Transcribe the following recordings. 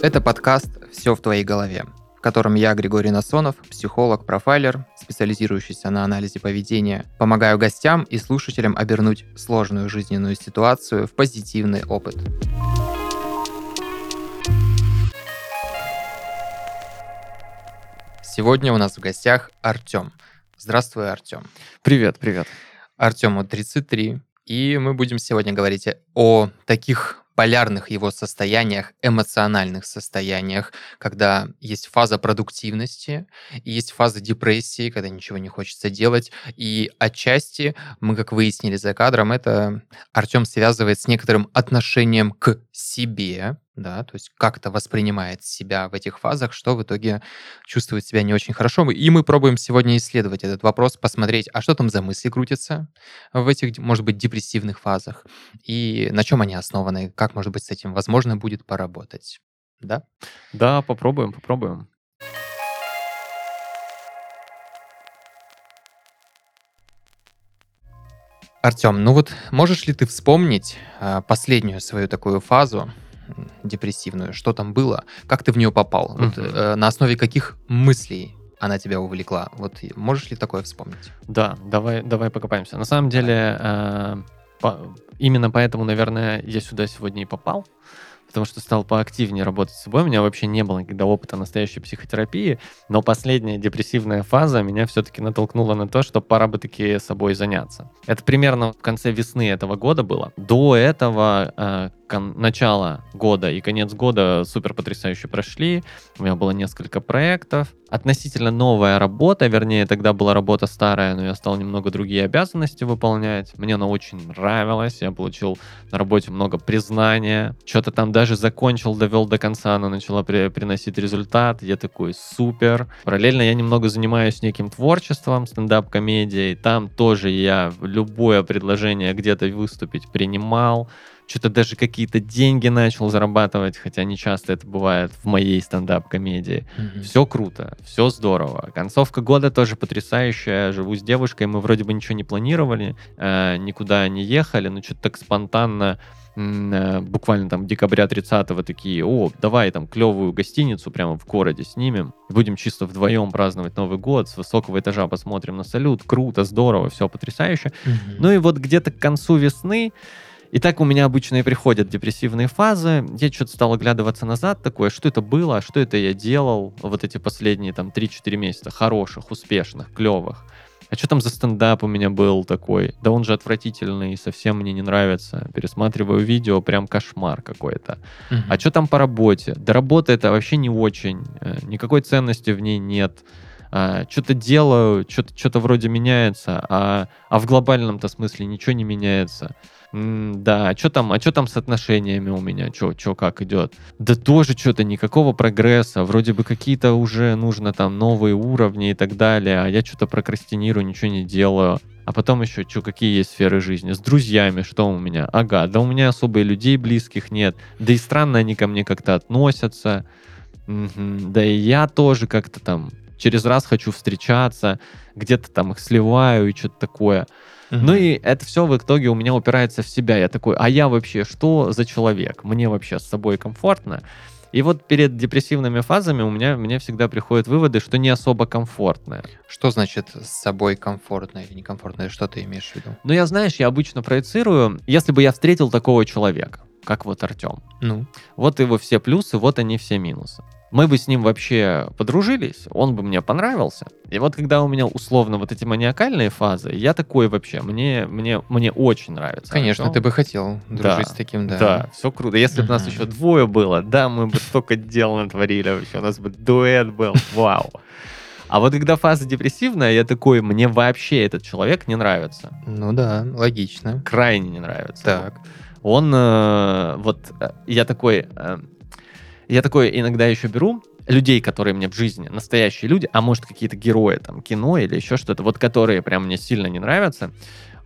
Это подкаст «Все в твоей голове», в котором я, Григорий Насонов, психолог, профайлер, специализирующийся на анализе поведения, помогаю гостям и слушателям обернуть сложную жизненную ситуацию в позитивный опыт. Сегодня у нас в гостях Артем. Здравствуй, Артем. Привет, привет. Артему 33, и мы будем сегодня говорить о таких полярных его состояниях, эмоциональных состояниях, когда есть фаза продуктивности, есть фаза депрессии, когда ничего не хочется делать. И отчасти мы, как выяснили за кадром, это Артем связывает с некоторым отношением к себе, да, то есть как-то воспринимает себя в этих фазах, что в итоге чувствует себя не очень хорошо. И мы пробуем сегодня исследовать этот вопрос, посмотреть, а что там за мысли крутятся в этих, может быть, депрессивных фазах, и на чем они основаны, как, может быть, с этим возможно будет поработать. Да? Да, попробуем, попробуем. Артем, ну вот можешь ли ты вспомнить э, последнюю свою такую фазу, депрессивную, что там было, как ты в нее попал, uh-huh. вот, э, на основе каких мыслей она тебя увлекла. Вот можешь ли такое вспомнить? Да, давай, давай покопаемся. На самом деле, э, по, именно поэтому, наверное, я сюда сегодня и попал, потому что стал поактивнее работать с собой. У меня вообще не было никогда опыта настоящей психотерапии, но последняя депрессивная фаза меня все-таки натолкнула на то, что пора бы таки собой заняться. Это примерно в конце весны этого года было. До этого э, начало года и конец года супер потрясающе прошли. У меня было несколько проектов. Относительно новая работа, вернее, тогда была работа старая, но я стал немного другие обязанности выполнять. Мне она очень нравилась. Я получил на работе много признания. Что-то там даже закончил, довел до конца, она начала при приносить результат. Я такой, супер. Параллельно я немного занимаюсь неким творчеством, стендап-комедией. Там тоже я любое предложение где-то выступить принимал что-то даже какие-то деньги начал зарабатывать, хотя не часто это бывает в моей стендап-комедии. Mm-hmm. Все круто, все здорово. Концовка года тоже потрясающая. Живу с девушкой, мы вроде бы ничего не планировали, э, никуда не ехали, но что-то так спонтанно э, буквально там декабря 30-го такие, о, давай там клевую гостиницу прямо в городе снимем, будем чисто вдвоем праздновать Новый год, с высокого этажа посмотрим на салют, круто, здорово, все потрясающе. Mm-hmm. Ну и вот где-то к концу весны и так у меня обычно и приходят депрессивные фазы. Я что-то стал оглядываться назад, такое, что это было, что это я делал вот эти последние там 3-4 месяца, хороших, успешных, клевых. А что там за стендап у меня был такой? Да он же отвратительный, совсем мне не нравится. Пересматриваю видео, прям кошмар какой-то. Угу. А что там по работе? Да работа это вообще не очень. Э, никакой ценности в ней нет. А, что-то делаю, что-то, что-то вроде меняется, а, а в глобальном-то смысле ничего не меняется. Да, а что там, а что там с отношениями у меня, что, что как идет? Да тоже что-то никакого прогресса, вроде бы какие-то уже нужно там новые уровни и так далее, а я что-то прокрастинирую, ничего не делаю. А потом еще, что, какие есть сферы жизни? С друзьями, что у меня? Ага, да у меня особо и людей близких нет. Да и странно они ко мне как-то относятся. Угу. Да и я тоже как-то там через раз хочу встречаться, где-то там их сливаю и что-то такое. Ну и это все в итоге у меня упирается в себя. Я такой, а я вообще что за человек? Мне вообще с собой комфортно? И вот перед депрессивными фазами у меня мне всегда приходят выводы, что не особо комфортно. Что значит с собой комфортно или некомфортно? Что ты имеешь в виду? Ну, я, знаешь, я обычно проецирую, если бы я встретил такого человека, как вот Артем. Ну? Вот его все плюсы, вот они все минусы мы бы с ним вообще подружились, он бы мне понравился. И вот когда у меня условно вот эти маниакальные фазы, я такой вообще, мне, мне, мне очень нравится. Конечно, Артем. ты бы хотел дружить да, с таким, да. Да, все круто. Если бы нас еще двое было, да, мы бы столько дел натворили вообще, у нас бы дуэт был, вау. А вот когда фаза депрессивная, я такой, мне вообще этот человек не нравится. Ну да, логично. Крайне не нравится. Так. Он, э, вот, э, я такой, э, я такое иногда еще беру, людей, которые мне в жизни, настоящие люди, а может какие-то герои, там, кино или еще что-то, вот которые прям мне сильно не нравятся,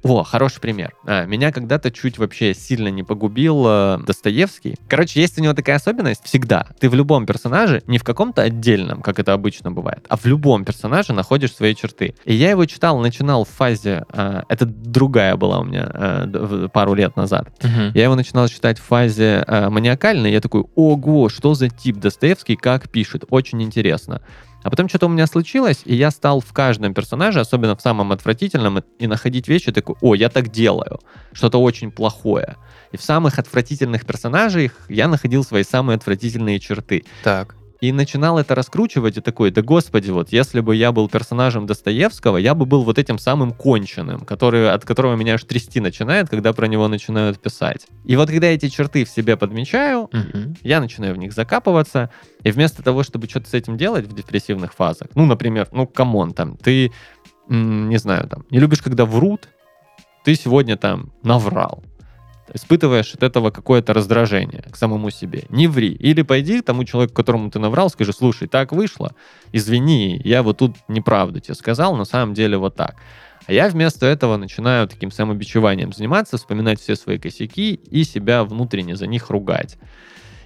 О, хороший пример. А, меня когда-то чуть вообще сильно не погубил э, Достоевский. Короче, есть у него такая особенность всегда. Ты в любом персонаже, не в каком-то отдельном, как это обычно бывает, а в любом персонаже находишь свои черты. И я его читал, начинал в фазе... Э, это другая была у меня э, пару лет назад. Мгм. Я его начинал читать в фазе э, маниакальной. Я такой, ого, что за тип Достоевский, как пишет. Очень интересно. А потом что-то у меня случилось, и я стал в каждом персонаже, особенно в самом отвратительном, и находить вещи такой, о, я так делаю, что-то очень плохое. И в самых отвратительных персонажах я находил свои самые отвратительные черты. Так. И начинал это раскручивать, и такой, да господи, вот если бы я был персонажем Достоевского, я бы был вот этим самым конченым, который, от которого меня аж трясти начинает, когда про него начинают писать. И вот когда эти черты в себе подмечаю, Мгм. я начинаю в них закапываться, и вместо того, чтобы что-то с этим делать в депрессивных фазах, ну, например, ну, come on, там, ты, не знаю, там, не любишь, когда врут, ты сегодня там наврал, испытываешь от этого какое-то раздражение к самому себе. Не ври. Или пойди к тому человеку, которому ты наврал, скажи, слушай, так вышло, извини, я вот тут неправду тебе сказал, на самом деле вот так. А я вместо этого начинаю таким самобичеванием заниматься, вспоминать все свои косяки и себя внутренне за них ругать.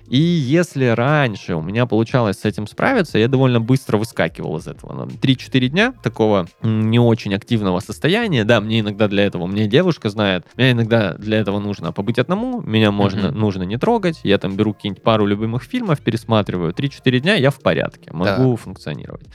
И если раньше у меня получалось с этим справиться, я довольно быстро выскакивал из этого. На 3-4 дня такого не очень активного состояния. Да, мне иногда для этого, мне девушка знает, мне иногда для этого нужно побыть одному, меня можно, Мгм. нужно не трогать, я там беру какие-нибудь пару любимых фильмов, пересматриваю. 3-4 дня я в порядке, могу функционировать.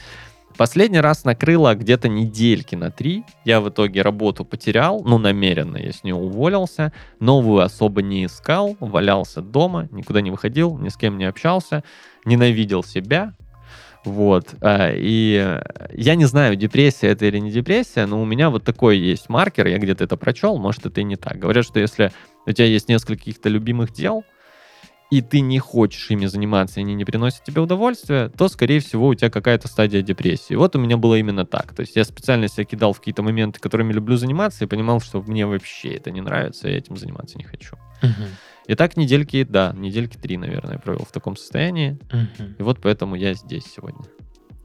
Последний раз накрыло где-то недельки на три. Я в итоге работу потерял, ну, намеренно я с нее уволился. Новую особо не искал, валялся дома, никуда не выходил, ни с кем не общался, ненавидел себя. Вот. а, И э, я не знаю, депрессия это или не депрессия, но у меня вот такой есть маркер, я где-то это прочел, может, это и не так. Говорят, что если у тебя есть несколько каких-то любимых дел, и ты не хочешь ими заниматься, и они не приносят тебе удовольствия, то, скорее всего, у тебя какая-то стадия депрессии. Вот у меня было именно так. То есть я специально себя кидал в какие-то моменты, которыми люблю заниматься, и понимал, что мне вообще это не нравится, я этим заниматься не хочу. И так недельки, да, недельки три, наверное, провел в таком состоянии. И вот поэтому я здесь сегодня.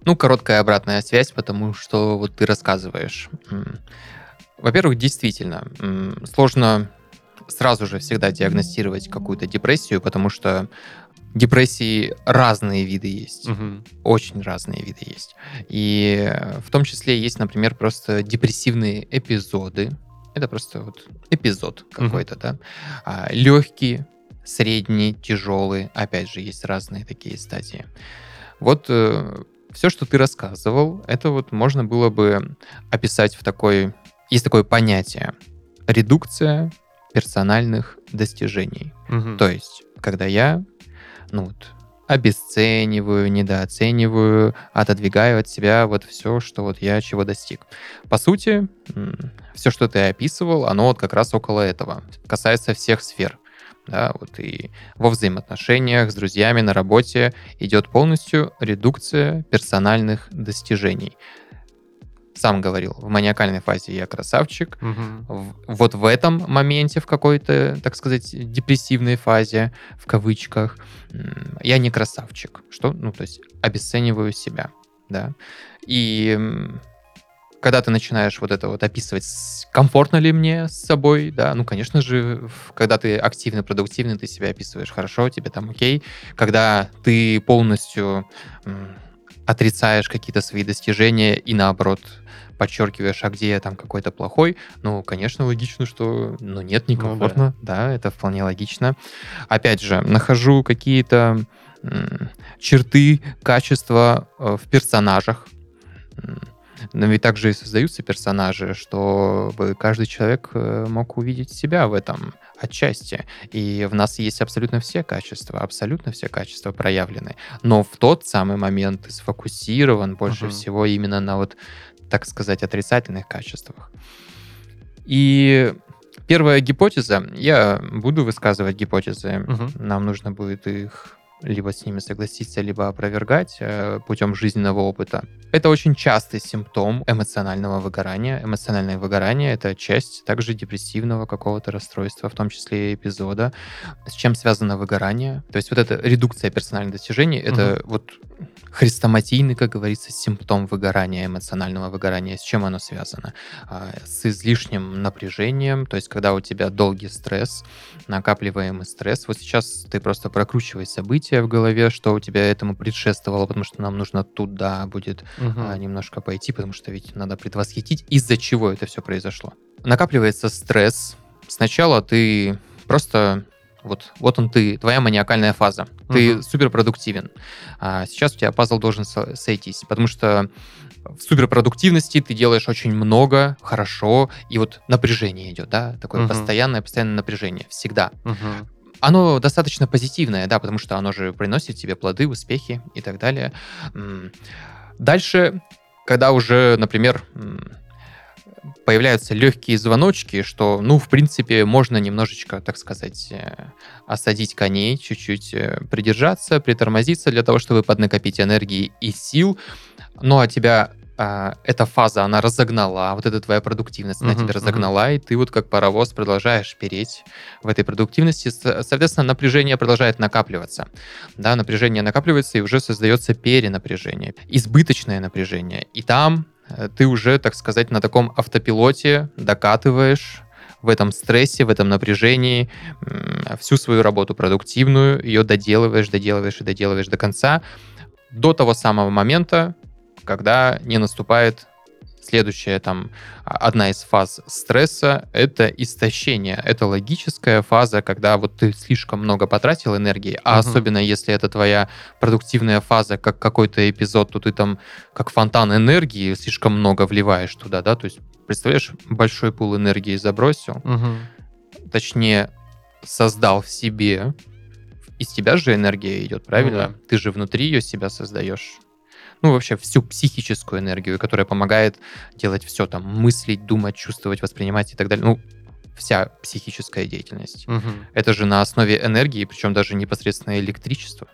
Ну, короткая обратная связь, потому что вот ты рассказываешь. Во-первых, действительно, сложно сразу же всегда диагностировать какую-то депрессию, потому что депрессии разные виды есть. Мгм. Очень разные виды есть. И э, в том числе есть, например, просто депрессивные эпизоды. Это просто вот эпизод какой-то, да. А, легкие, средние, тяжелые. Опять же, есть разные такие стадии. Вот все, что ты рассказывал, это вот можно было бы описать в такой... Есть такое понятие. Редукция персональных достижений. Мгм. То есть, когда я, ну вот, обесцениваю, недооцениваю, отодвигаю от себя вот все, что вот я чего достиг. По сути, все, что ты описывал, оно вот как раз около этого. Касается всех сфер. Да, вот и во взаимоотношениях с друзьями на работе идет полностью редукция персональных достижений. Сам говорил, в маниакальной фазе я красавчик, Мгм. в- вот в этом моменте, в какой-то, так сказать, депрессивной фазе, в кавычках, я не красавчик. Что? Ну, то есть обесцениваю себя, да. И когда ты начинаешь вот это вот описывать, комфортно ли мне с собой, да, ну, конечно же, когда ты активный, продуктивный, ты себя описываешь хорошо, тебе там окей. Когда ты полностью отрицаешь какие-то свои достижения и наоборот подчеркиваешь, а где я там какой-то плохой, ну, конечно, логично, что, ну, нет, Ну некомфортно, да. это вполне логично. Опять же, нахожу какие-то черты, качества э, в персонажах. Но ведь также и создаются персонажи, чтобы каждый человек э, мог увидеть себя в этом отчасти. И в нас есть абсолютно все качества, абсолютно все качества проявлены. Но в тот самый момент ты сфокусирован больше Мгм. всего именно на вот, так сказать, отрицательных качествах. И первая гипотеза, я буду высказывать гипотезы, Мгм. нам нужно будет их либо с ними согласиться, либо опровергать э, путем жизненного опыта. Это очень частый симптом эмоционального выгорания. Эмоциональное выгорание — это часть также депрессивного какого-то расстройства, в том числе и эпизода. С чем связано выгорание? То есть вот эта редукция персональных достижений — это угу. вот хрестоматийный, как говорится, симптом выгорания, эмоционального выгорания. С чем оно связано? А, с излишним напряжением, то есть когда у тебя долгий стресс, накапливаемый стресс. Вот сейчас ты просто прокручивай события в голове, что у тебя этому предшествовало, потому что нам нужно туда будет угу. немножко пойти, потому что ведь надо предвосхитить, из-за чего это все произошло. Накапливается стресс. Сначала ты просто вот, вот он ты, твоя маниакальная фаза. Ты uh-huh. суперпродуктивен. А сейчас у тебя пазл должен сойтись, потому что в суперпродуктивности ты делаешь очень много, хорошо, и вот напряжение идет, да, такое uh-huh. постоянное, постоянное напряжение, всегда. Uh-huh. Оно достаточно позитивное, да, потому что оно же приносит тебе плоды, успехи и так далее. Дальше, когда уже, например, появляются легкие звоночки, что, ну, в принципе, можно немножечко, так сказать, э, осадить коней, чуть-чуть э, придержаться, притормозиться для того, чтобы поднакопить энергии и сил. Ну, а тебя а, эта фаза, она разогнала, вот эта твоя продуктивность, она uh-huh, тебя разогнала, uh-huh. и ты вот как паровоз продолжаешь переть в этой продуктивности. Соответственно, напряжение продолжает накапливаться. Да, напряжение накапливается, и уже создается перенапряжение, избыточное напряжение. И там Э, ты уже, так сказать, на таком автопилоте докатываешь в этом стрессе, в этом напряжении всю свою работу продуктивную, ее доделываешь, доделываешь и доделываешь до конца, до того самого момента, когда не наступает Следующая там одна из фаз стресса — это истощение. Это логическая фаза, когда вот ты слишком много потратил энергии, а угу. особенно если это твоя продуктивная фаза, как какой-то эпизод, то ты там как фонтан энергии слишком много вливаешь туда, да, то есть представляешь, большой пул энергии забросил, угу. точнее создал в себе, из тебя же энергия идет, правильно? Ну, да. Ты же внутри ее себя создаешь ну, вообще всю психическую энергию, которая помогает делать все там, мыслить, думать, чувствовать, воспринимать и так далее. Ну, вся психическая деятельность. Угу. Это же на основе энергии, причем даже непосредственно электричество.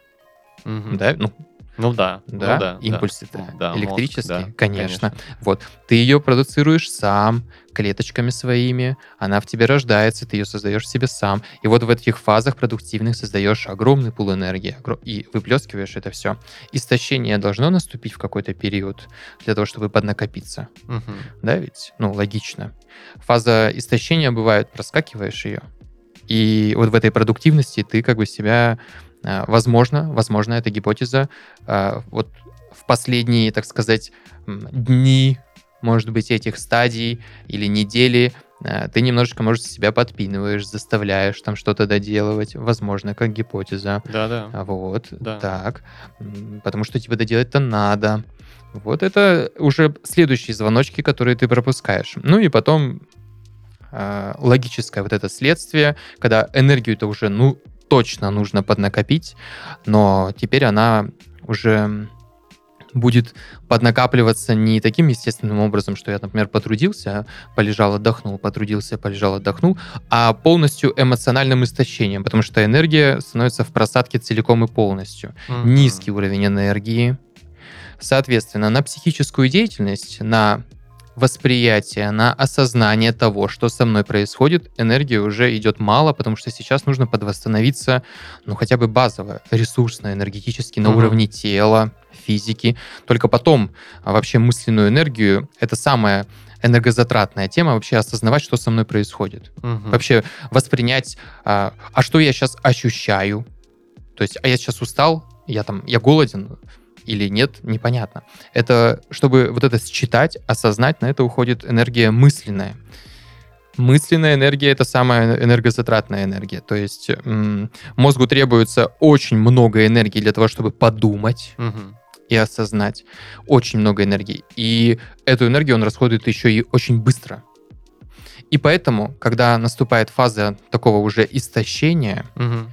Угу. Да, ну, ну да, да, ну, да импульсы да, да, электрические, мозг, да, конечно. конечно. Вот ты ее продуцируешь сам клеточками своими, она в тебе рождается, ты ее создаешь себе сам, и вот в этих фазах продуктивных создаешь огромный пул энергии и выплескиваешь это все. Истощение должно наступить в какой-то период для того, чтобы поднакопиться, угу. да, ведь, ну логично. Фаза истощения бывает, проскакиваешь ее, и вот в этой продуктивности ты как бы себя возможно, возможно, эта гипотеза э, вот в последние, так сказать, дни, может быть, этих стадий или недели э, ты немножечко, может, себя подпинываешь, заставляешь там что-то доделывать, возможно, как гипотеза. Да-да. Вот, да. так. Потому что тебе доделать-то надо. Вот это уже следующие звоночки, которые ты пропускаешь. Ну и потом логическое вот это следствие, когда энергию-то уже, ну, точно нужно поднакопить, но теперь она уже будет поднакапливаться не таким естественным образом, что я, например, потрудился, полежал, отдохнул, потрудился, полежал, отдохнул, а полностью эмоциональным истощением, потому что энергия становится в просадке целиком и полностью. Mm-hmm. Низкий уровень энергии. Соответственно, на психическую деятельность, на восприятие, на осознание того, что со мной происходит, энергии уже идет мало, потому что сейчас нужно подвосстановиться, ну, хотя бы базово, ресурсно, энергетически на угу. уровне тела, физики. Только потом а, вообще мысленную энергию, это самая энергозатратная тема, вообще осознавать, что со мной происходит. Угу. Вообще воспринять, а, а что я сейчас ощущаю, то есть, а я сейчас устал, я там, я голоден, или нет, непонятно. Это, чтобы вот это считать, осознать, на это уходит энергия мысленная. Мысленная энергия — это самая энергозатратная энергия. То есть м- мозгу требуется очень много энергии для того, чтобы подумать угу. и осознать. Очень много энергии. И эту энергию он расходует еще и очень быстро. И поэтому, когда наступает фаза такого уже истощения, угу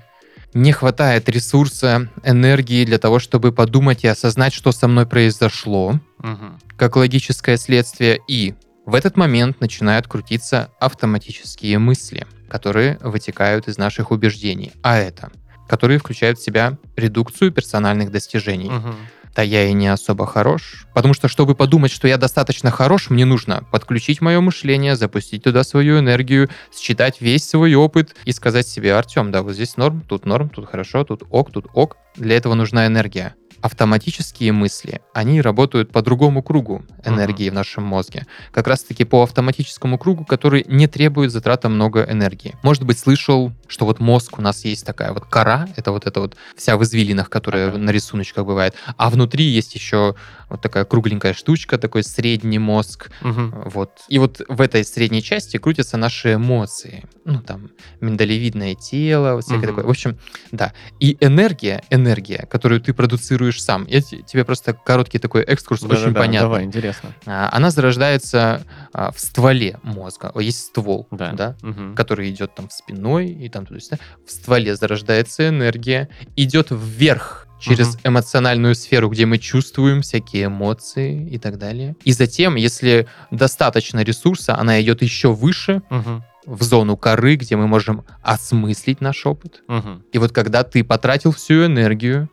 не хватает ресурса, энергии для того, чтобы подумать и осознать, что со мной произошло, угу. как логическое следствие. И в этот момент начинают крутиться автоматические мысли, которые вытекают из наших убеждений. А это которые включают в себя редукцию персональных достижений. Мгм. Да я и не особо хорош. Потому что, чтобы подумать, что я достаточно хорош, мне нужно подключить мое мышление, запустить туда свою энергию, считать весь свой опыт и сказать себе, Артем, да, вот здесь норм, тут норм, тут хорошо, тут ок, тут ок. Для этого нужна энергия. Автоматические мысли, они работают по другому кругу энергии в нашем мозге. Как раз-таки по автоматическому кругу, который не требует затрата много энергии. Может быть, слышал, что вот мозг у нас есть такая вот кора, это вот эта вот вся в извилинах, которая Ага. на рисуночках бывает, а внутри есть еще вот такая кругленькая штучка, такой средний мозг, Мгм. вот. И вот в этой средней части крутятся наши эмоции. Ну, там, миндалевидное тело, вот всякое Мгм. такое. В общем, да. И энергия, энергия, которую ты продуцируешь сам, я те- тебе просто короткий такой экскурс, очень Да-да-да, понятный. Давай, интересно. А, Она зарождается а, в стволе мозга. Есть ствол, Да. да, Мгм. который идет там спиной и там туда-сюда. В стволе зарождается энергия, идет вверх через Мгм. эмоциональную сферу, где мы чувствуем всякие эмоции и так далее. И затем, если достаточно ресурса, она идет еще выше, Мгм. в зону коры, где мы можем осмыслить наш опыт. Мгм. И вот когда ты потратил всю энергию,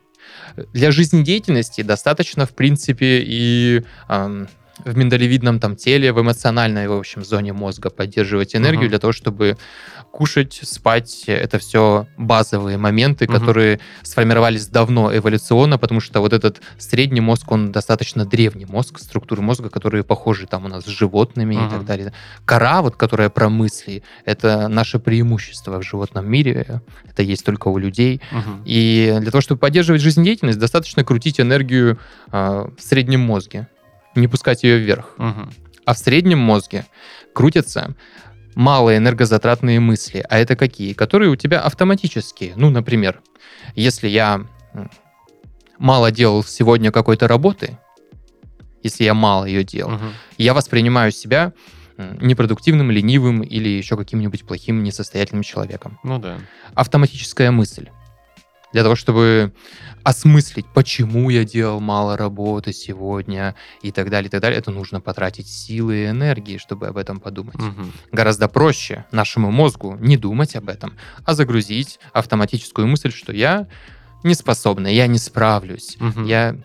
для жизнедеятельности достаточно, в принципе, и ам, в миндалевидном там теле, в эмоциональной, в общем, зоне мозга поддерживать энергию Мгм. для того, чтобы кушать, спать. Это все базовые моменты, Мгм. которые сформировались давно эволюционно, потому что вот этот средний мозг, он достаточно древний мозг, структуры мозга, которые похожи там у нас с животными и Мгм. так далее. Кора, вот, которая про мысли, это наше преимущество в животном мире. Это есть только у людей. Мгм. И для того, чтобы поддерживать жизнедеятельность, достаточно крутить энергию а, в среднем мозге, не пускать ее вверх. Мгм. А в среднем мозге крутятся малые энергозатратные мысли. А это какие? Которые у тебя автоматические. Ну, например, если я мало делал сегодня какой-то работы, если я мало ее делал, Мгм. я воспринимаю себя непродуктивным, ленивым или еще каким-нибудь плохим, несостоятельным человеком Ну да. автоматическая мысль. Для того, чтобы осмыслить, почему я делал мало работы сегодня и так далее, и так далее, это нужно потратить силы и энергии, чтобы об этом подумать. Мгм. Гораздо проще нашему мозгу не думать об этом, а загрузить автоматическую мысль, что я не способна, я не справлюсь, Мгм. я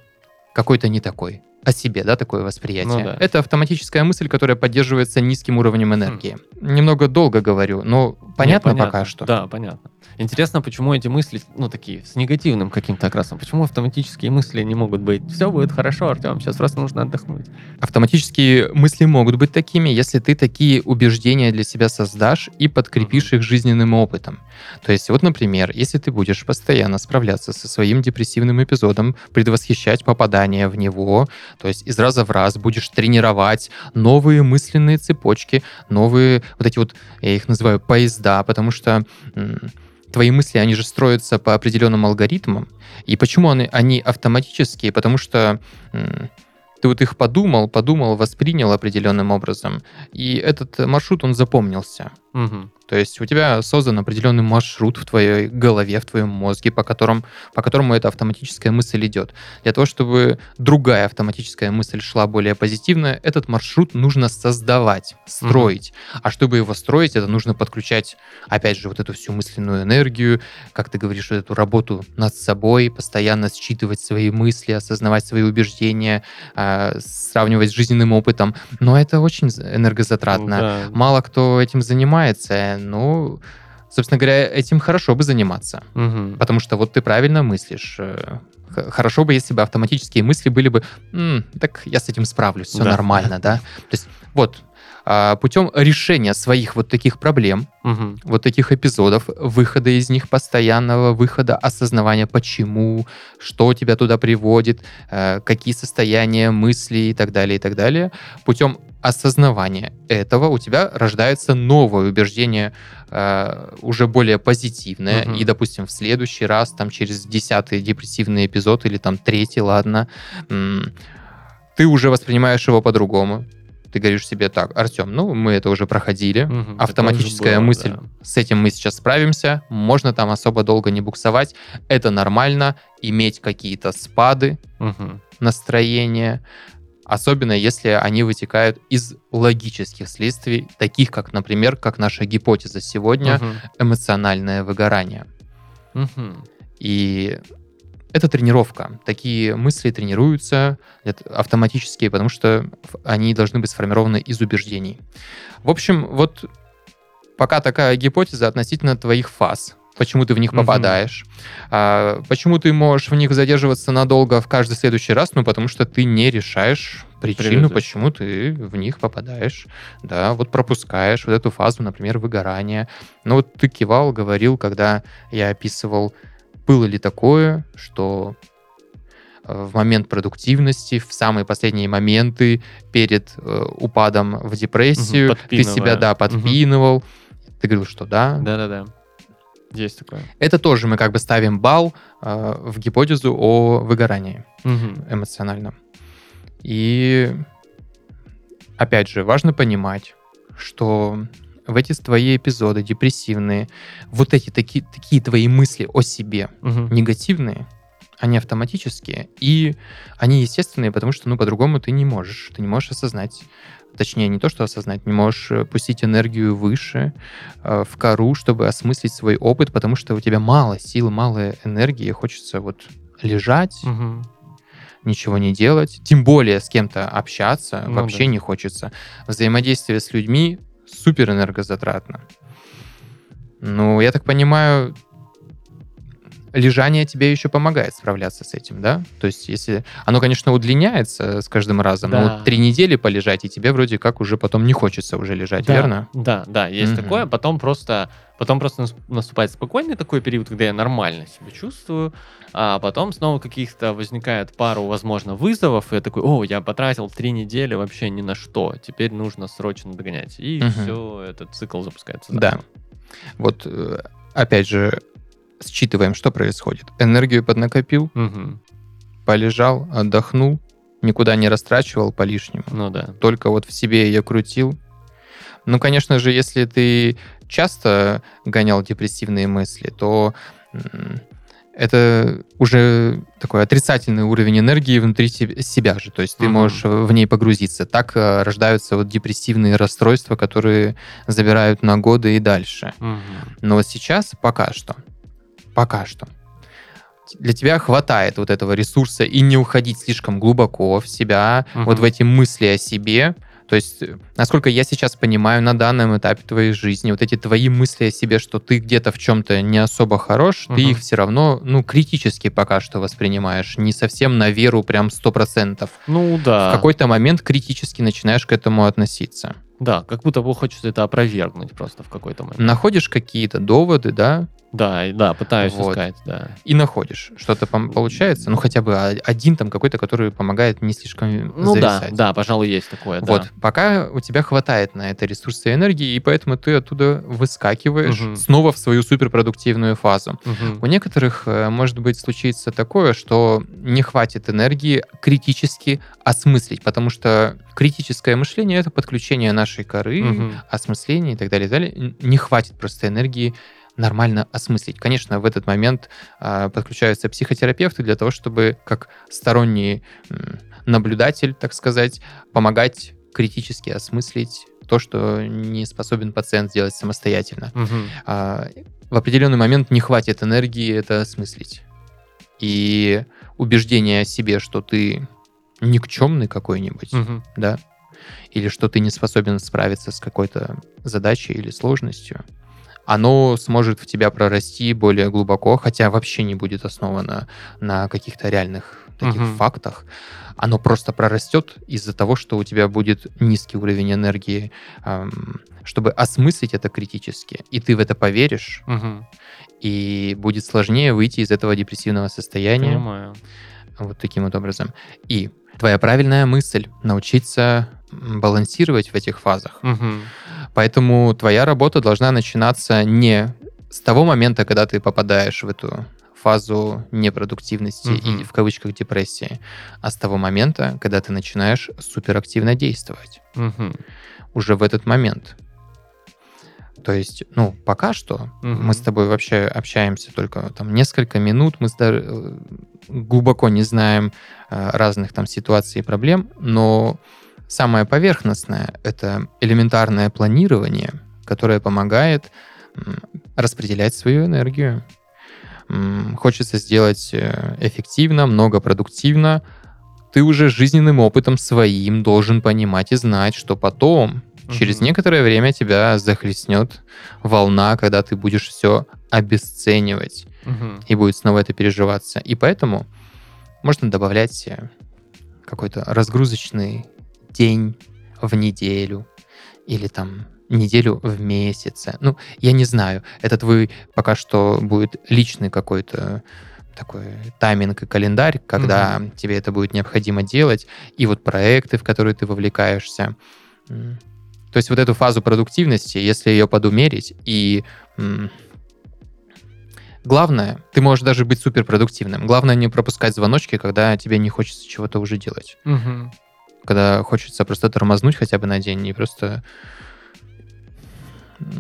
какой-то не такой. О себе, да, такое восприятие. Ну да. Это автоматическая мысль, которая поддерживается низким уровнем энергии. Немного долго говорю, но понятно, Не, пока что. Да, понятно. Интересно, почему эти мысли, ну, такие, с негативным каким-то окрасом. Почему автоматические мысли не могут быть «все будет хорошо, Артем, сейчас просто нужно отдохнуть». Автоматические мысли могут быть такими, если ты такие убеждения для себя создашь и подкрепишь их жизненным опытом. То есть, вот, например, если ты будешь постоянно справляться со своим депрессивным эпизодом, предвосхищать попадание в него, то есть из раза в раз будешь тренировать новые мысленные цепочки, новые вот эти вот, я их называю поезда, потому что твои мысли, они же строятся по определенным алгоритмам. И почему они, они автоматические? Потому что ты вот их подумал, подумал, воспринял определенным образом, и этот маршрут, он запомнился. Мгм. То есть у тебя создан определенный маршрут в твоей голове, в твоем мозге, по, которым, по которому эта автоматическая мысль идет. Для того, чтобы другая автоматическая мысль шла более позитивно, этот маршрут нужно создавать, строить. А чтобы его строить, это нужно подключать, опять же, вот эту всю мысленную энергию, как ты говоришь, вот эту работу над собой, постоянно считывать свои мысли, осознавать свои убеждения, а, сравнивать с жизненным опытом. Но это очень энергозатратно. Да. Мало кто этим занимается, ну, собственно говоря, этим хорошо бы заниматься. Мгм. Потому что вот ты правильно мыслишь. э, Хорошо бы, если бы автоматические мысли были бы, «М, так я с этим справлюсь, все Да. нормально, да? То есть вот путем решения своих вот таких проблем, Мгм. вот таких эпизодов, выхода из них постоянного, выхода осознавания, почему, что тебя туда приводит, э, какие состояния, мысли и так далее, и так далее. Путем осознавания этого у тебя рождается новое убеждение, э, уже более позитивное, Мгм. и, допустим, в следующий раз, там, через десятый депрессивный эпизод или там третий, ладно, ты уже воспринимаешь его по-другому. Ты говоришь себе так, Артем, ну, мы это уже проходили. Такое автоматическая было, мысль, да. с этим мы сейчас справимся, можно там особо долго не буксовать, это нормально, иметь какие-то спады Мгм. настроения, особенно если они вытекают из логических следствий, таких как, например, как наша гипотеза сегодня, Мгм. эмоциональное выгорание. Мгм. И это тренировка. Такие мысли тренируются автоматически, потому что они должны быть сформированы из убеждений. В общем, вот пока такая гипотеза относительно твоих фаз почему ты в них попадаешь, mm-hmm. а, почему ты можешь в них задерживаться надолго в каждый следующий раз, ну, потому что ты не решаешь причину, Привет. почему ты в них попадаешь, да, вот пропускаешь вот эту фазу, например, выгорания. Ну, вот ты кивал, говорил, когда я описывал, было ли такое, что э, в момент продуктивности, в самые последние моменты перед э, упадом в депрессию, угу, ты себя, да, подпинывал. Угу. Ты говорил, что да. Да-да-да. Есть такое. Это тоже мы как бы ставим балл э, в гипотезу о выгорании угу. эмоциональном. И опять же, важно понимать, что в эти твои эпизоды депрессивные, вот эти такие, такие твои мысли о себе угу. негативные, они автоматические, и они естественные, потому что, ну, по-другому ты не можешь. Ты не можешь осознать точнее, не то, что осознать, не можешь э, пустить энергию выше, э, в кору, чтобы осмыслить свой опыт, потому что у тебя мало сил, мало энергии, хочется вот лежать, угу. ничего не делать, тем более с кем-то общаться, ну, вообще да. не хочется. Взаимодействие с людьми супер энергозатратно. Ну, я так понимаю, лежание тебе еще помогает справляться с этим, да? То есть, если оно, конечно, удлиняется с каждым разом, да. но вот три недели полежать, и тебе вроде как уже потом не хочется уже лежать, да, верно? Да, да, есть угу. такое. Потом просто, потом просто наступает спокойный такой период, когда я нормально себя чувствую, а потом снова каких-то возникает пару, возможно, вызовов, и я такой, о, я потратил три недели вообще ни на что, теперь нужно срочно догонять. И угу. все, этот цикл запускается. Заново. Да. Вот, э, опять же, считываем, что происходит. Энергию поднакопил, угу. полежал, отдохнул, никуда не растрачивал по лишнему. Ну да. Только вот в себе ее крутил. Ну, конечно же, если ты часто гонял депрессивные мысли, то это уже такой отрицательный уровень энергии внутри себя же, то есть ты mm можешь в ней погрузиться. Так э, рождаются вот депрессивные расстройства, которые забирают на годы и дальше. mm Но вот сейчас пока что Пока что. Для тебя хватает вот этого ресурса и не уходить слишком глубоко в себя, угу. вот в эти мысли о себе. То есть, насколько я сейчас понимаю, на данном этапе твоей жизни, вот эти твои мысли о себе, что ты где-то в чем-то не особо хорош, угу. ты их все равно, ну, критически пока что воспринимаешь, не совсем на веру прям сто процентов. Ну, да. В какой-то момент критически начинаешь к этому относиться. Да, как будто бы хочется это опровергнуть просто в какой-то момент. Находишь какие-то доводы, да, да, да, пытаюсь вот. искать, да. И находишь. Что-то получается, ну хотя бы один там какой-то, который помогает не слишком Ну зависать. да, да, пожалуй, есть такое, Вот, да. пока у тебя хватает на это ресурсы и энергии, и поэтому ты оттуда выскакиваешь угу. снова в свою суперпродуктивную фазу. Угу. У некоторых, э, может быть, случится такое, что не хватит энергии критически осмыслить, потому что критическое мышление — это подключение нашей коры, угу. осмысление и так далее, и так далее. Не хватит просто энергии нормально осмыслить. Конечно, в этот момент э, подключаются психотерапевты для того, чтобы как сторонний э, наблюдатель, так сказать, помогать критически осмыслить то, что не способен пациент сделать самостоятельно. Угу. А, в определенный момент не хватит энергии это осмыслить. И убеждение о себе, что ты никчемный какой-нибудь, угу. да, или что ты не способен справиться с какой-то задачей или сложностью, оно сможет в тебя прорасти более глубоко, хотя вообще не будет основано на каких-то реальных таких uh-huh. фактах. Оно просто прорастет из-за того, что у тебя будет низкий уровень энергии, эм, чтобы осмыслить это критически, и ты в это поверишь, uh-huh. и будет сложнее выйти из этого депрессивного состояния. Понимаю. Вот таким вот образом. И твоя правильная мысль научиться балансировать в этих фазах. Угу. Поэтому твоя работа должна начинаться не с того момента, когда ты попадаешь в эту фазу непродуктивности угу. и в кавычках депрессии, а с того момента, когда ты начинаешь суперактивно действовать. Угу. Уже в этот момент. То есть, ну, пока что угу. мы с тобой вообще общаемся только там несколько минут, мы э, глубоко не знаем э, разных там ситуаций и проблем, но самое поверхностное — это элементарное планирование, которое помогает распределять свою энергию. хочется сделать э, эффективно, много продуктивно, ты уже жизненным опытом своим должен понимать и знать, что потом, через некоторое время тебя захлестнет волна, когда ты будешь все обесценивать и будет снова это переживаться. И поэтому можно добавлять э, какой-то разгрузочный день в неделю или там неделю в месяц. Ну, я не знаю. Это твой пока что будет личный какой-то такой тайминг и календарь, когда тебе это будет необходимо делать, и вот проекты, в которые ты вовлекаешься. То есть вот эту фазу продуктивности, если ее подумерить, и главное, ты можешь даже быть суперпродуктивным. Главное не пропускать звоночки, когда тебе не хочется чего-то уже делать. Мгм. Когда хочется просто тормознуть хотя бы на день и просто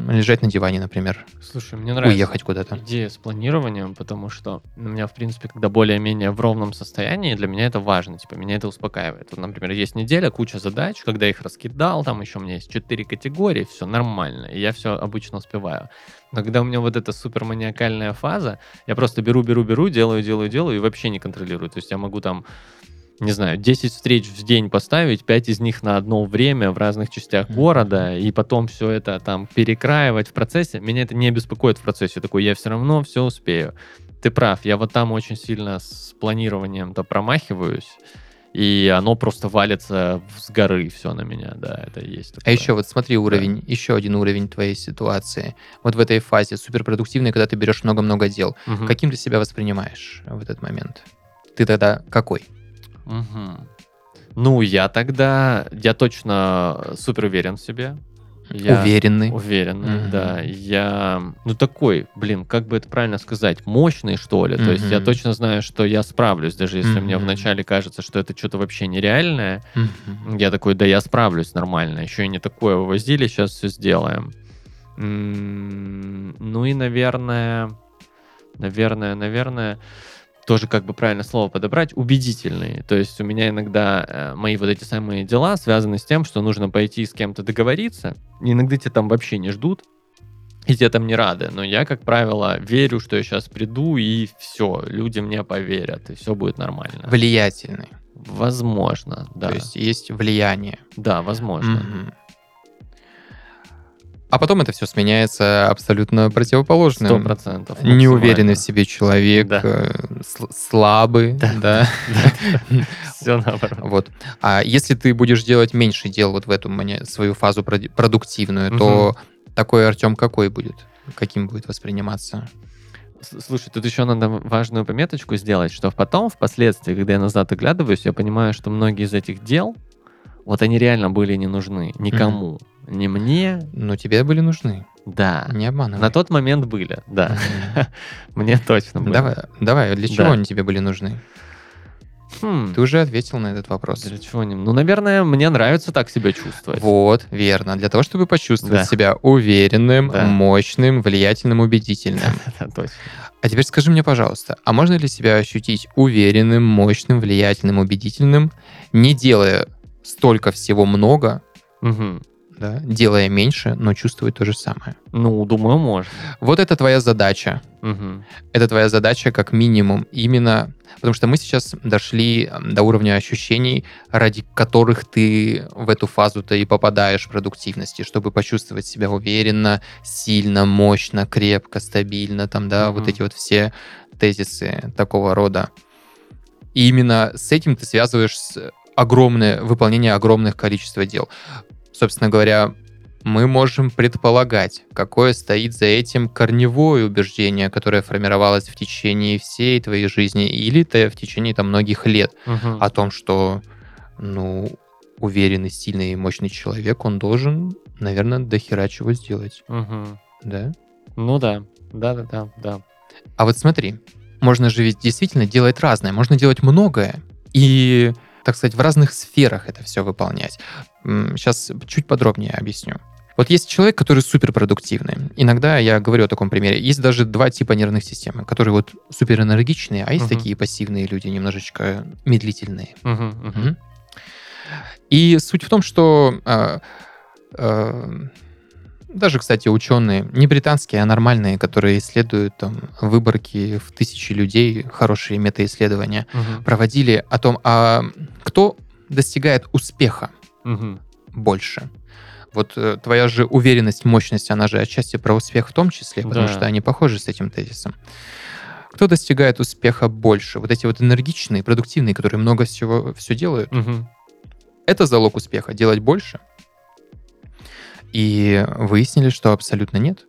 лежать на диване, например, Слушай, мне нравится уехать куда-то. идея с планированием, потому что у меня, в принципе, когда более-менее в ровном состоянии, для меня это важно, типа, меня это успокаивает. Вот, например, есть неделя, куча задач, когда их раскидал, там еще у меня есть четыре категории, все нормально, и я все обычно успеваю. Но когда у меня вот эта суперманиакальная фаза, я просто беру, беру, беру, делаю, делаю, делаю и вообще не контролирую. То есть я могу там не знаю, 10 встреч в день поставить, 5 из них на одно время в разных частях города, и потом все это там перекраивать в процессе. Меня это не беспокоит в процессе. Я такой, я все равно все успею. Ты прав, я вот там очень сильно с планированием-то промахиваюсь, и оно просто валится с горы все на меня, да, это есть. А такое. еще вот смотри уровень, еще один уровень твоей ситуации. Вот в этой фазе суперпродуктивной, когда ты берешь много-много дел. Мгм. Каким ты себя воспринимаешь в этот момент? Ты тогда какой? Мгм. Ну, я тогда, я точно супер уверен в себе. Я Уверенный. Уверенный, Мгм. да. Я, ну, такой, блин, как бы это правильно сказать, мощный, что ли. То есть я точно знаю, что я справлюсь, даже если мне Мгм. вначале кажется, что это что-то вообще нереальное. Мгм. Я такой, да я справлюсь нормально. Еще и не такое вывозили, сейчас все сделаем. М, Ну и, наверное, наверное, наверное, тоже как бы правильно слово подобрать, убедительные. То есть у меня иногда э, мои вот эти самые дела связаны с тем, что нужно пойти с кем-то договориться. Иногда тебя там вообще не ждут, и тебе там не рады. Но я, как правило, верю, что я сейчас приду, и все, люди мне поверят, и все будет нормально. Влиятельный. Возможно, да. То есть есть влияние. Да, возможно. Мгм. А потом это все сменяется абсолютно противоположным. Сто процентов. Неуверенный в себе человек, Да. э, сл- слабый, Да. да. Все наоборот. Вот. А если ты будешь делать меньше дел вот в эту свою фазу продуктивную, то такой Артем какой будет? Каким будет восприниматься? Слушай, тут еще надо важную пометочку сделать, что потом, впоследствии, когда я назад оглядываюсь, я понимаю, что многие из этих дел, вот они реально были не нужны никому. Ни мне, Ну, тебе были нужны. да. Не обманывай. На тот момент были, да. Мне точно были. Давай, давай, для чего Да. они тебе были нужны? Хм, Ты уже ответил на этот вопрос. Для чего они? Ну, наверное, мне нравится так себя чувствовать. Вот, верно. Для того, чтобы почувствовать Да. себя уверенным, Да. мощным, влиятельным, убедительным. Да, точно. А теперь скажи мне, пожалуйста, а можно ли себя ощутить уверенным, мощным, влиятельным, убедительным, не делая столько всего много, Мгм. да, делая меньше, но чувствовать то же самое? Ну, думаю, можно. Вот это твоя задача. Мгм. Это твоя задача как минимум именно... Потому что мы сейчас дошли до уровня ощущений, ради которых ты в эту фазу-то и попадаешь продуктивности, чтобы почувствовать себя уверенно, сильно, мощно, крепко, стабильно, там, да, вот Мгм. эти вот все тезисы такого рода. И именно с этим ты связываешь огромное выполнение огромных количества дел. Собственно говоря, мы можем предполагать, какое стоит за этим корневое убеждение, которое формировалось в течение всей твоей жизни или то в течение там, многих лет Мгм. о том, что ну, уверенный, сильный и мощный человек, он должен, наверное, дохера чего сделать, Мгм. да? Ну да. Да-да-да, да. А вот смотри, можно же ведь действительно делать разное, можно делать многое и, так сказать, в разных сферах это все выполнять. Сейчас чуть подробнее объясню. Вот есть человек, который суперпродуктивный. Иногда я говорю о таком примере. Есть даже два типа нервных систем, которые вот суперэнергичные, а есть Мгм. такие пассивные люди, немножечко медлительные. Мгм, мгм. Мгм. И суть в том, что а, а, даже, кстати, ученые, не британские, а нормальные, которые исследуют там, выборки в тысячи людей, хорошие метаисследования, Мгм. проводили о том, а кто достигает успеха Мгм. больше. Вот э, твоя же уверенность, мощность, она же отчасти про успех в том числе, потому Да. что они похожи с этим тезисом. Кто достигает успеха больше? Вот эти вот энергичные, продуктивные, которые много всего все делают, Мгм. это залог успеха. Делать больше. И выяснили, что абсолютно нет.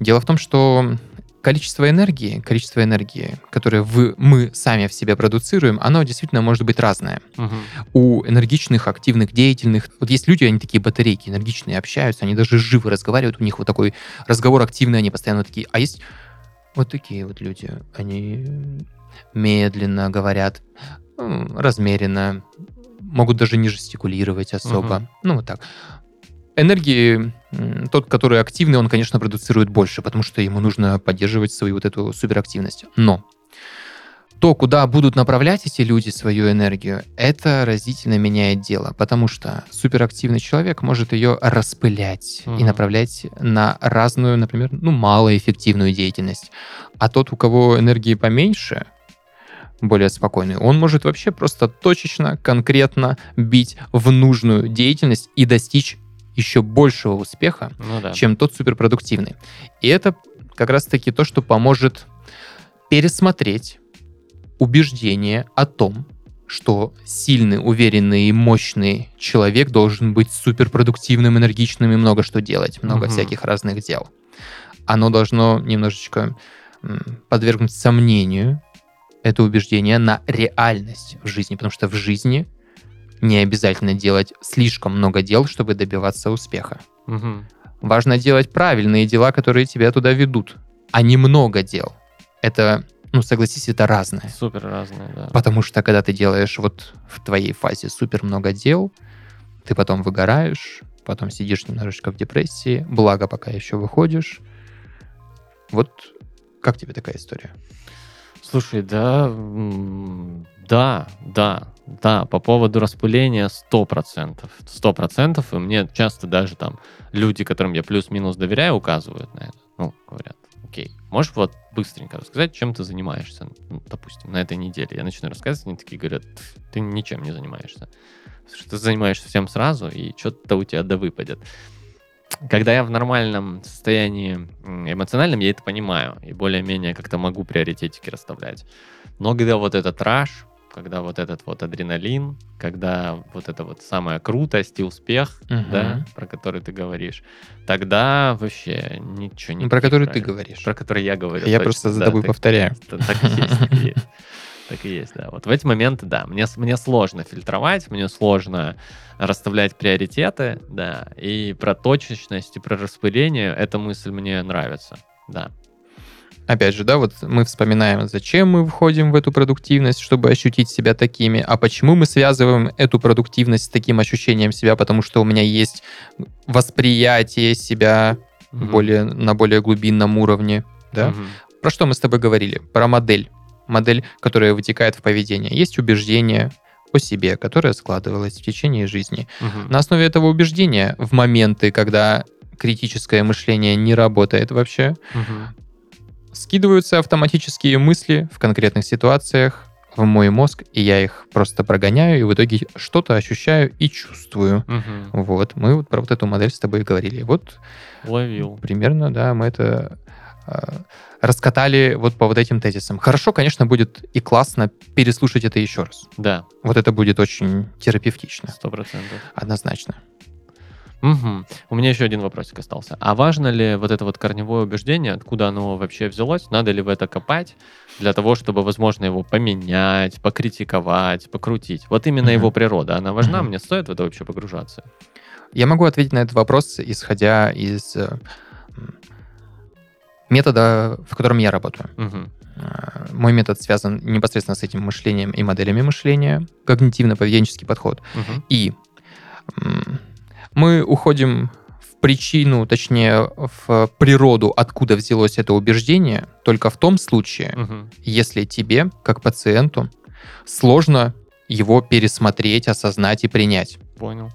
Дело в том, что количество энергии, количество энергии, которое вы, мы сами в себе продуцируем, оно действительно может быть разное. Мгм. У энергичных, активных, деятельных, вот есть люди, они такие батарейки, энергичные, общаются, они даже живы разговаривают, у них вот такой разговор активный, они постоянно такие. А есть вот такие вот люди, они медленно говорят, размеренно, могут даже не жестикулировать особо. Мгм. Ну, вот так. Энергии, тот, который активный, он, конечно, продуцирует больше, потому что ему нужно поддерживать свою вот эту суперактивность. Но то, куда будут направлять эти люди свою энергию, это разительно меняет дело, потому что суперактивный человек может ее распылять и Мгм. направлять на разную, например, ну, малоэффективную деятельность. А тот, у кого энергии поменьше, более спокойный, он может вообще просто точечно, конкретно бить в нужную деятельность и достичь еще большего успеха, Ну да. чем тот суперпродуктивный. И это как раз-таки то, что поможет пересмотреть убеждение о том, что сильный, уверенный и мощный человек должен быть суперпродуктивным, энергичным и много что делать, много Мгм. всяких разных дел. Оно должно немножечко подвергнуть сомнению это убеждение на реальность в жизни, потому что в жизни не обязательно делать слишком много дел, чтобы добиваться успеха. Мгм. Важно делать правильные дела, которые тебя туда ведут, а не много дел. Это, ну, согласись, это разное. Супер разные, да. Потому что когда ты делаешь вот в твоей фазе супер много дел, ты потом выгораешь, потом сидишь немножечко в депрессии, благо пока еще выходишь. Вот как тебе такая история? Слушай, да, да, да, да, по поводу распыления 100%. 100%, и мне часто даже там люди, которым я плюс-минус доверяю, указывают на это. Ну, говорят, окей, можешь вот быстренько рассказать, чем ты занимаешься, допустим, на этой неделе. Я начинаю рассказывать, они такие говорят, ты ничем не занимаешься. Что ты занимаешься всем сразу, и что-то у тебя да выпадет. Когда я в нормальном состоянии эмоциональном, я это понимаю и более-менее как-то могу приоритетики расставлять. Но когда вот этот раш, когда вот этот вот адреналин, когда вот это вот самая крутость и успех, Мгм. да, про который ты говоришь, тогда вообще ничего не Ну, Про который ты говоришь. Про который я говорю. Я точно, просто за да, тобой ты- повторяю. Так и есть, так и есть. Так и есть, да. Вот в эти моменты, да, мне, мне сложно фильтровать, мне сложно расставлять приоритеты, да, и про точечность, и про распыление эта мысль мне нравится, да. Опять же, да, вот мы вспоминаем, зачем мы входим в эту продуктивность, чтобы ощутить себя такими, а почему мы связываем эту продуктивность с таким ощущением себя, потому что у меня есть восприятие себя Мгм. более, на более глубинном уровне, да. Мгм. Про что мы с тобой говорили? Про модель. Модель, которая вытекает в поведение. Есть убеждение о себе, которое складывалось в течение жизни. Мгм. На основе этого убеждения в моменты, когда критическое мышление не работает вообще, Мгм. Скидываются автоматические мысли в конкретных ситуациях в мой мозг, и я их просто прогоняю, и в итоге что-то ощущаю и чувствую. Мгм. Вот, мы вот про вот эту модель с тобой и говорили. Вот Ловил. примерно, да, мы это а, раскатали вот по вот этим тезисам. Хорошо, конечно, будет и классно переслушать это еще раз. Да, Вот это будет очень терапевтично, сто процентов. однозначно. Мгм. У меня еще один вопросик остался. А важно ли вот это вот корневое убеждение, откуда оно вообще взялось? Надо ли в это копать для того, чтобы, возможно, его поменять, покритиковать, покрутить? Вот именно Мгм. его природа, она важна? Мгм. Мне стоит в это вообще погружаться? Я могу ответить на этот вопрос, исходя из э, метода, в котором я работаю. Э, Мой метод связан непосредственно с этим мышлением и моделями мышления, когнитивно-поведенческий подход. Мгм. И мы уходим в причину, точнее, в природу, откуда взялось это убеждение, только в том случае, Мгм. если тебе, как пациенту, сложно его пересмотреть, осознать и принять. Понял.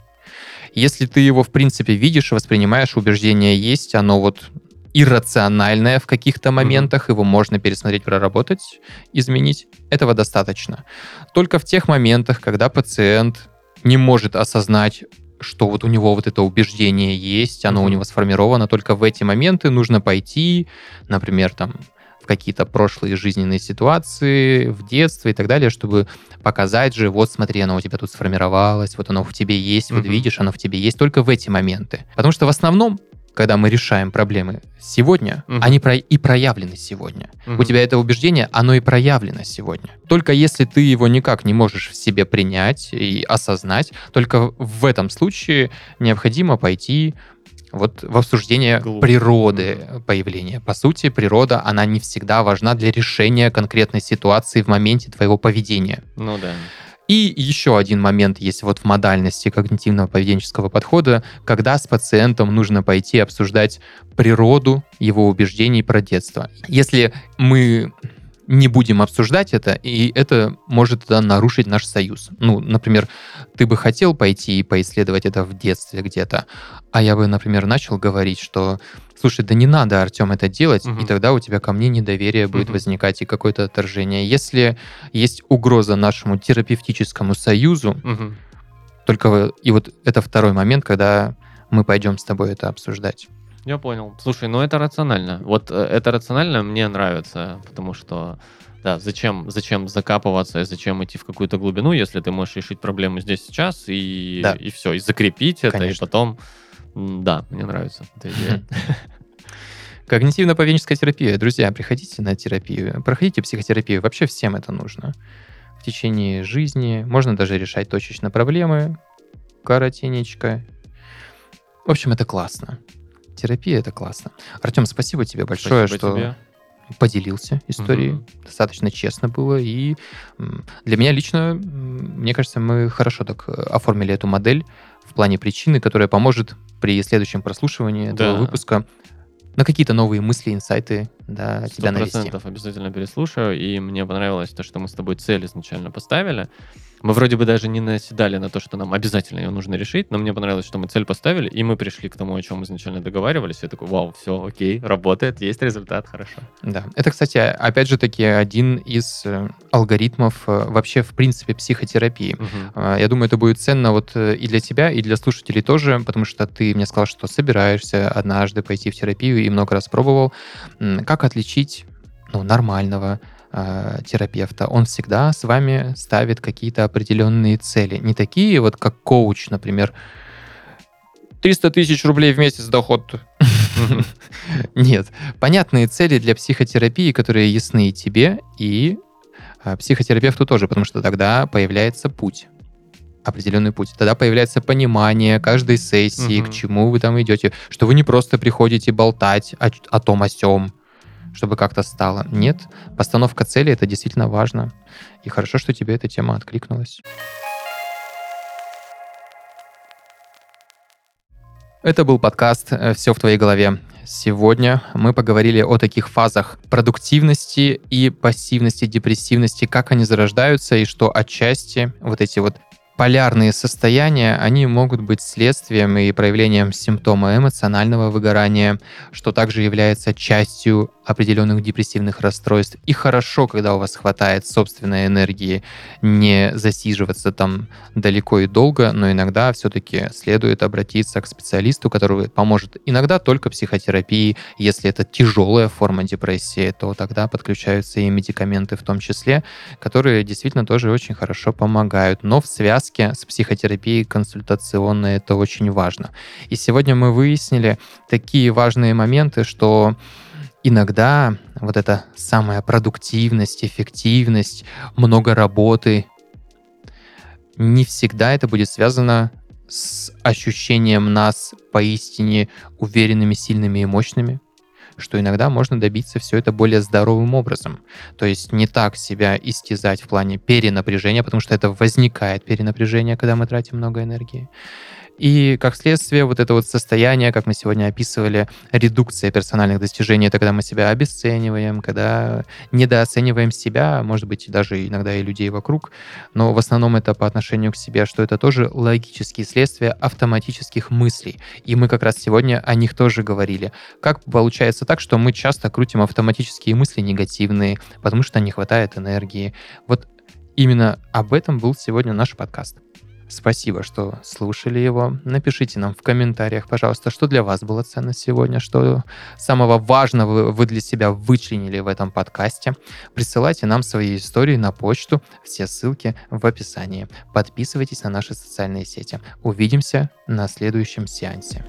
Если ты его, в принципе, видишь, воспринимаешь, убеждение есть, оно вот иррациональное в каких-то моментах, mm-hmm. его можно пересмотреть, проработать, изменить. Этого достаточно. Только в тех моментах, когда пациент не может осознать, что вот у него вот это убеждение есть, оно mm-hmm. у него сформировано, только в эти моменты нужно пойти, например, там, в какие-то прошлые жизненные ситуации, в детстве и так далее, чтобы показать же, вот смотри, оно у тебя тут сформировалось, вот оно в тебе есть, mm-hmm. вот видишь, оно в тебе есть, только в эти моменты. Потому что в основном когда мы решаем проблемы сегодня, угу. они про и проявлены сегодня. Угу. У тебя это убеждение, оно и проявлено сегодня. Только если ты его никак не можешь в себе принять и осознать, только в этом случае необходимо пойти вот в обсуждение Глубь. природы появления. По сути, природа, она не всегда важна для решения конкретной ситуации в моменте твоего поведения. Ну да. И еще один момент есть вот в модальности когнитивного поведенческого подхода, когда с пациентом нужно пойти обсуждать природу его убеждений про детство. Если мы не будем обсуждать это, и это может да, нарушить наш союз. Ну, например, ты бы хотел пойти и поисследовать это в детстве где-то, а я бы, например, начал говорить, что слушай, да не надо, Артем, это делать, угу. и тогда у тебя ко мне недоверие будет угу. возникать и какое-то отторжение. Если есть угроза нашему терапевтическому союзу, угу. только и вот это второй момент, когда мы пойдем с тобой это обсуждать. Я понял. Слушай, ну это рационально. Вот э, это рационально мне нравится, потому что да, зачем, зачем закапываться, зачем идти в какую-то глубину, если ты можешь решить проблему здесь сейчас и, да. и все, и закрепить это, Конечно. и потом да, мне нравится эта идея. Когнитивно-поведенческая терапия. Друзья, приходите на терапию, проходите психотерапию. Вообще всем это нужно. В течение жизни можно даже решать точечно проблемы. Коротенечко. В общем, это классно. Терапия — это классно. Артем, спасибо тебе большое, спасибо что тебе. поделился историей. Угу. Достаточно честно было. И для меня лично, мне кажется, мы хорошо так э, оформили эту модель в плане причины, которая поможет при следующем прослушивании да. этого выпуска на какие-то новые мысли, инсайты да, тебя навести. обязательно переслушаю. И мне понравилось то, что мы с тобой цель изначально поставили. Мы вроде бы даже не наседали на то, что нам обязательно ее нужно решить, но мне понравилось, что мы цель поставили, и мы пришли к тому, о чем изначально договаривались. Я такой, вау, все, окей, работает, есть результат, хорошо. Да, это, кстати, опять же таки один из э, алгоритмов э, вообще, в принципе, психотерапии. Угу. Я думаю, это будет ценно вот э, и для тебя, и для слушателей тоже, потому что ты мне сказал, что собираешься однажды пойти в терапию и много раз пробовал. Как отличить ну, нормального, э, терапевта, он всегда с вами ставит какие-то определенные цели. Не такие вот, как коуч, например, 300 тысяч рублей в месяц доход. Нет. Понятные цели для психотерапии, которые ясны и тебе, и э, психотерапевту тоже, потому что тогда появляется путь определенный путь. Тогда появляется понимание каждой сессии, угу. к чему вы там идете, что вы не просто приходите болтать о, о том, о сём, чтобы как-то стало. Нет, постановка цели — это действительно важно. И хорошо, что тебе эта тема откликнулась. Это был подкаст э, «Все в твоей голове». Сегодня мы поговорили о таких фазах продуктивности и пассивности, депрессивности, как они зарождаются и что отчасти вот эти вот полярные состояния, они могут быть следствием и проявлением симптома эмоционального выгорания, что также является частью определенных депрессивных расстройств. И хорошо, когда у вас хватает собственной энергии не засиживаться там далеко и долго, но иногда все-таки следует обратиться к специалисту, который поможет. Иногда только психотерапии. Если это тяжелая форма депрессии, то тогда подключаются и медикаменты в том числе, которые действительно тоже очень хорошо помогают. Но в связке с психотерапией консультационной это очень важно. И сегодня мы выяснили такие важные моменты, что иногда вот эта самая продуктивность, эффективность, много работы, не всегда это будет связано с ощущением нас поистине уверенными, сильными и мощными, что иногда можно добиться все это более здоровым образом. То есть не так себя истязать в плане перенапряжения, потому что это возникает перенапряжение, когда мы тратим много энергии. И как следствие вот это вот состояние, как мы сегодня описывали, редукция персональных достижений, это когда мы себя обесцениваем, когда недооцениваем себя, может быть, даже иногда и людей вокруг, но в основном это по отношению к себе, что это тоже логические следствия автоматических мыслей. И мы как раз сегодня о них тоже говорили. Как получается так, что мы часто крутим автоматические мысли негативные, потому что не хватает энергии. Вот именно об этом был сегодня наш подкаст. Спасибо, что слушали его. Напишите нам в комментариях, пожалуйста, что для вас было ценно сегодня, что самого важного вы для себя вычленили в этом подкасте. Присылайте нам свои истории на почту. Все ссылки в описании. Подписывайтесь на наши социальные сети. Увидимся на следующем сеансе.